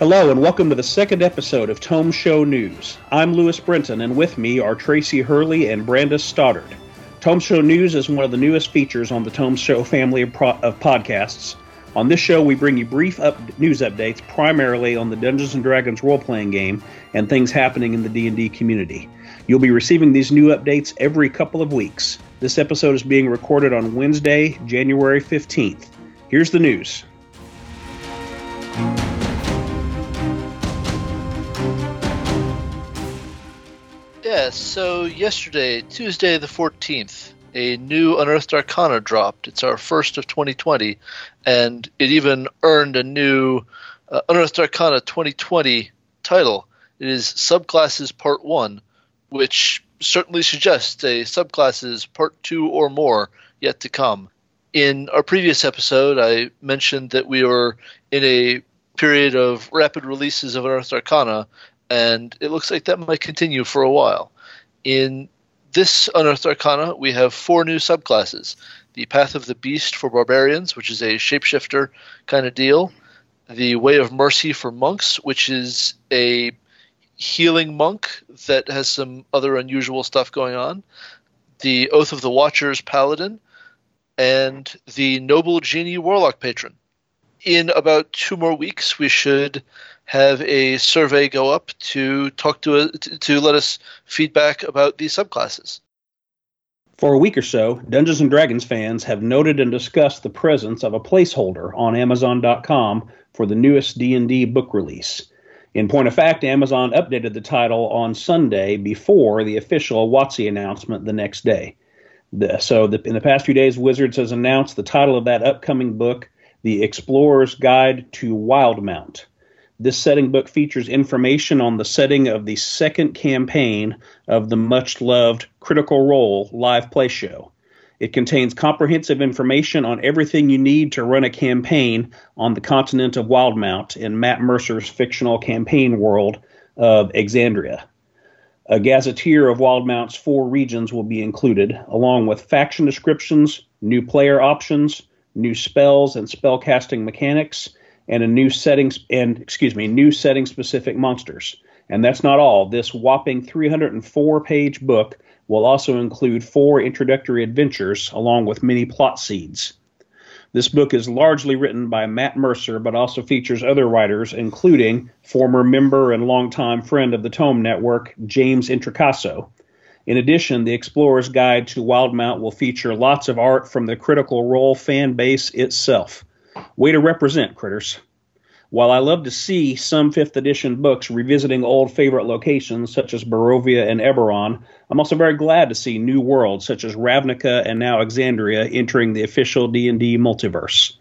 Hello, and welcome to the second episode of Tome Show News. I'm Lewis Brenton, and with me are Tracy Hurley and Brandes Stoddard. Tome Show News is one of the newest features on the Tome Show family of, pro- of podcasts. On this show, we bring you brief up- news updates primarily on the Dungeons and Dragons role-playing game and things happening in the D&D community. You'll be receiving these new updates every couple of weeks. This episode is being recorded on Wednesday, January 15th. Here's the news. Yeah, so yesterday, Tuesday the 14th, a new Unearthed Arcana dropped. It's our first of 2020, and it even earned a new uh, Unearthed Arcana 2020 title. It is Subclasses Part 1, which certainly suggests a Subclasses Part 2 or more yet to come. In our previous episode, I mentioned that we were in a period of rapid releases of Unearthed Arcana, and it looks like that might continue for a while. In this Unearthed Arcana, we have four new subclasses. The Path of the Beast for barbarians, which is a shapeshifter kind of deal, the Way of Mercy for monks, which is a healing monk that has some other unusual stuff going on, the Oath of the Watchers paladin, and the Noble Genie warlock patron. In about two more weeks, we should have a survey go up to talk to a, to, to let us feedback about these subclasses. For a week or so, Dungeons and Dragons fans have noted and discussed the presence of a placeholder on Amazon.com for the newest D&D book release. In point of fact, Amazon updated the title on Sunday before the official WotC announcement the next day. The, so, the, in the past few days, Wizards has announced the title of that upcoming book, The Explorer's Guide to Wildemount. This setting book features information on the setting of the second campaign of the much loved Critical Role live play show. It contains comprehensive information on everything you need to run a campaign on the continent of Wildemount in Matt Mercer's fictional campaign world of Exandria. A gazetteer of Wildemount's four regions will be included, along with faction descriptions, new player options, new spells and spellcasting mechanics, and a new setting and excuse me, new setting specific monsters. And that's not all. This whopping 304 page book will also include four introductory adventures along with many plot seeds. This book is largely written by Matt Mercer, but also features other writers, including former member and longtime friend of the Tome Network, James Introcaso. In addition, The Explorer's Guide to Wildemount will feature lots of art from the Critical Role fan base itself. Way to represent, critters. While I love to see some 5th edition books revisiting old favorite locations such as Barovia and Eberron, I'm also very glad to see new worlds such as Ravnica and now Exandria entering the official D&D multiverse.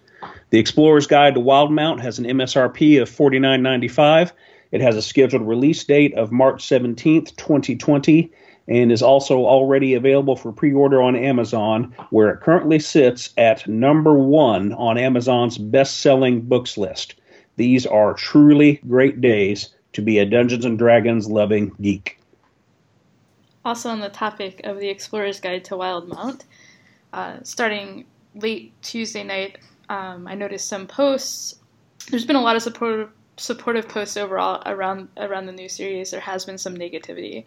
The Explorer's Guide to Wildmount has an MSRP of $49.95. It has a scheduled release date of March 17th, 2020, and is also already available for pre-order on Amazon, where it currently sits at number one on Amazon's best-selling books list. These are truly great days to be a Dungeons and Dragons loving geek. Also, on the topic of the Explorer's Guide to Wildemount, uh, starting late Tuesday night, um, I noticed some posts. There's been a lot of supportive supportive posts overall around around the new series. There has been some negativity.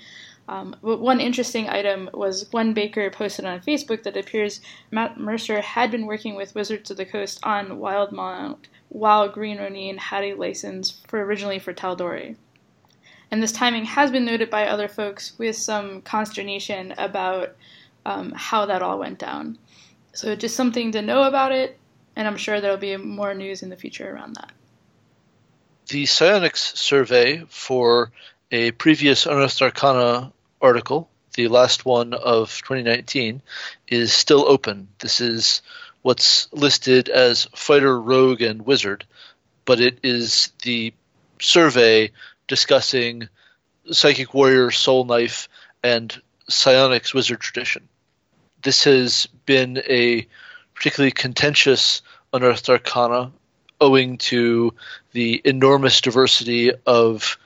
Um, but one interesting item was Gwen Baker posted on Facebook that appears Matt Mercer had been working with Wizards of the Coast on Wildemount while Green Ronin had a license for originally for Tal'Dorei. And this timing has been noted by other folks with some consternation about um, how that all went down. So just something to know about it, and I'm sure there'll be more news in the future around that. The Psionics survey for a previous Unearthed Arcana article, the last one of 2019, is still open. This is what's listed as Fighter, Rogue, and Wizard, but it is the survey discussing Psychic Warrior, Soul Knife, and Psionics Wizard tradition. This has been a particularly contentious Unearthed Arcana owing to the enormous diversity of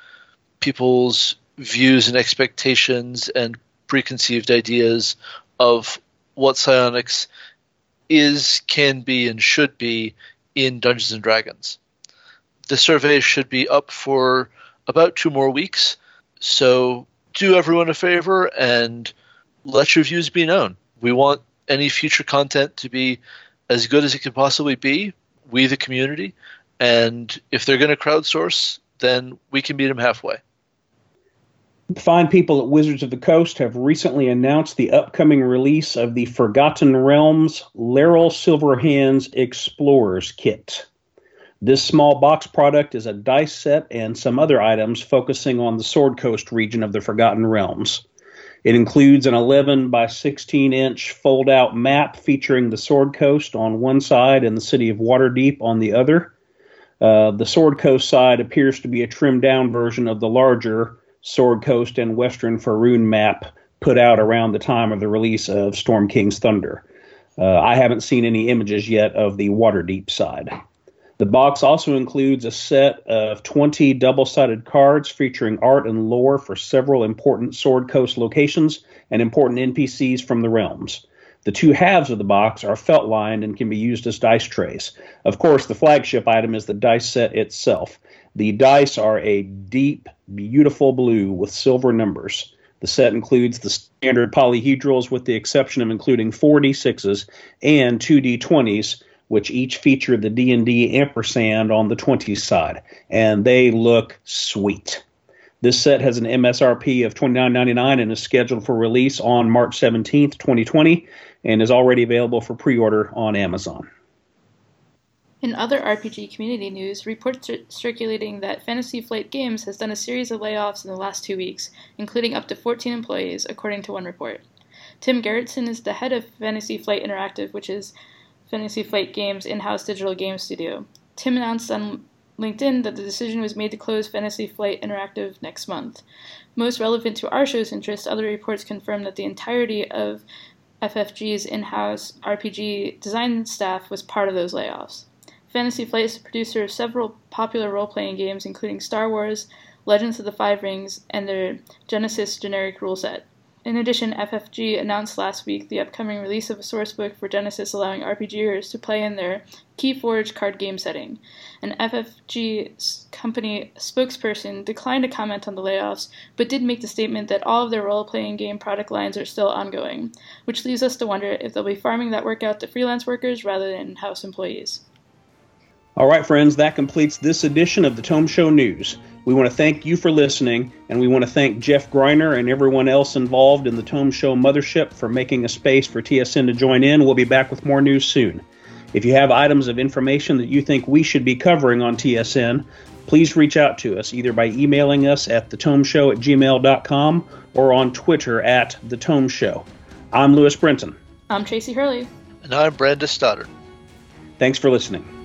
people's views and expectations and preconceived ideas of what psionics is, can be, and should be in Dungeons and Dragons. The survey should be up for about two more weeks. So do everyone a favor and let your views be known. We want any future content to be as good as it can possibly be, we the community. And if they're going to crowdsource, then we can meet them halfway. Fine people at Wizards of the Coast have recently announced the upcoming release of the Forgotten Realms Laeral Silverhands Explorers Kit. This small box product is a dice set and some other items focusing on the Sword Coast region of the Forgotten Realms. It includes an 11 by 16 inch fold out map featuring the Sword Coast on one side and the city of Waterdeep on the other. Uh, the Sword Coast side appears to be a trimmed down version of the larger Sword Coast and Western Faerun map put out around the time of the release of Storm King's Thunder. Uh, I haven't seen any images yet of the Waterdeep side. The box also includes a set of 20 double sided cards featuring art and lore for several important Sword Coast locations and important NPCs from the realms. The two halves of the box are felt lined and can be used as dice trays. Of course, the flagship item is the dice set itself. The dice are a deep, beautiful blue with silver numbers. The set includes the standard polyhedrals with the exception of including 4d6s and 2d20s which each feature the D&D ampersand on the 20s side and they look sweet. This set has an MSRP of $29.99 and is scheduled for release on March 17th, 2020 and is already available for pre-order on Amazon. In other RPG community news, reports are circulating that Fantasy Flight Games has done a series of layoffs in the last two weeks, including up to 14 employees, according to one report. Tim Gerritsen is the head of Fantasy Flight Interactive, which is Fantasy Flight Games' in house digital game studio. Tim announced on LinkedIn that the decision was made to close Fantasy Flight Interactive next month. Most relevant to our show's interest, other reports confirm that the entirety of FFG's in house RPG design staff was part of those layoffs. Fantasy Flight is the producer of several popular role playing games, including Star Wars, Legends of the Five Rings, and their Genesys generic rule set. In addition, FFG announced last week the upcoming release of a sourcebook for Genesys allowing RPGers to play in their Keyforge card game setting. An FFG company spokesperson declined to comment on the layoffs, but did make the statement that all of their role playing game product lines are still ongoing, which leaves us to wonder if they'll be farming that work out to freelance workers rather than house employees. All right, friends, that completes this edition of the Tome Show News. We want to thank you for listening, and we want to thank Jeff Greiner and everyone else involved in the Tome Show Mothership for making a space for TSN to join in. We'll be back with more news soon. If you have items of information that you think we should be covering on TSN, please reach out to us either by emailing us at thetomeshow at gmail.com or on Twitter at the Tome Show. I'm Lewis Brenton. I'm Tracy Hurley. And I'm Brandes Stoddard. Thanks for listening.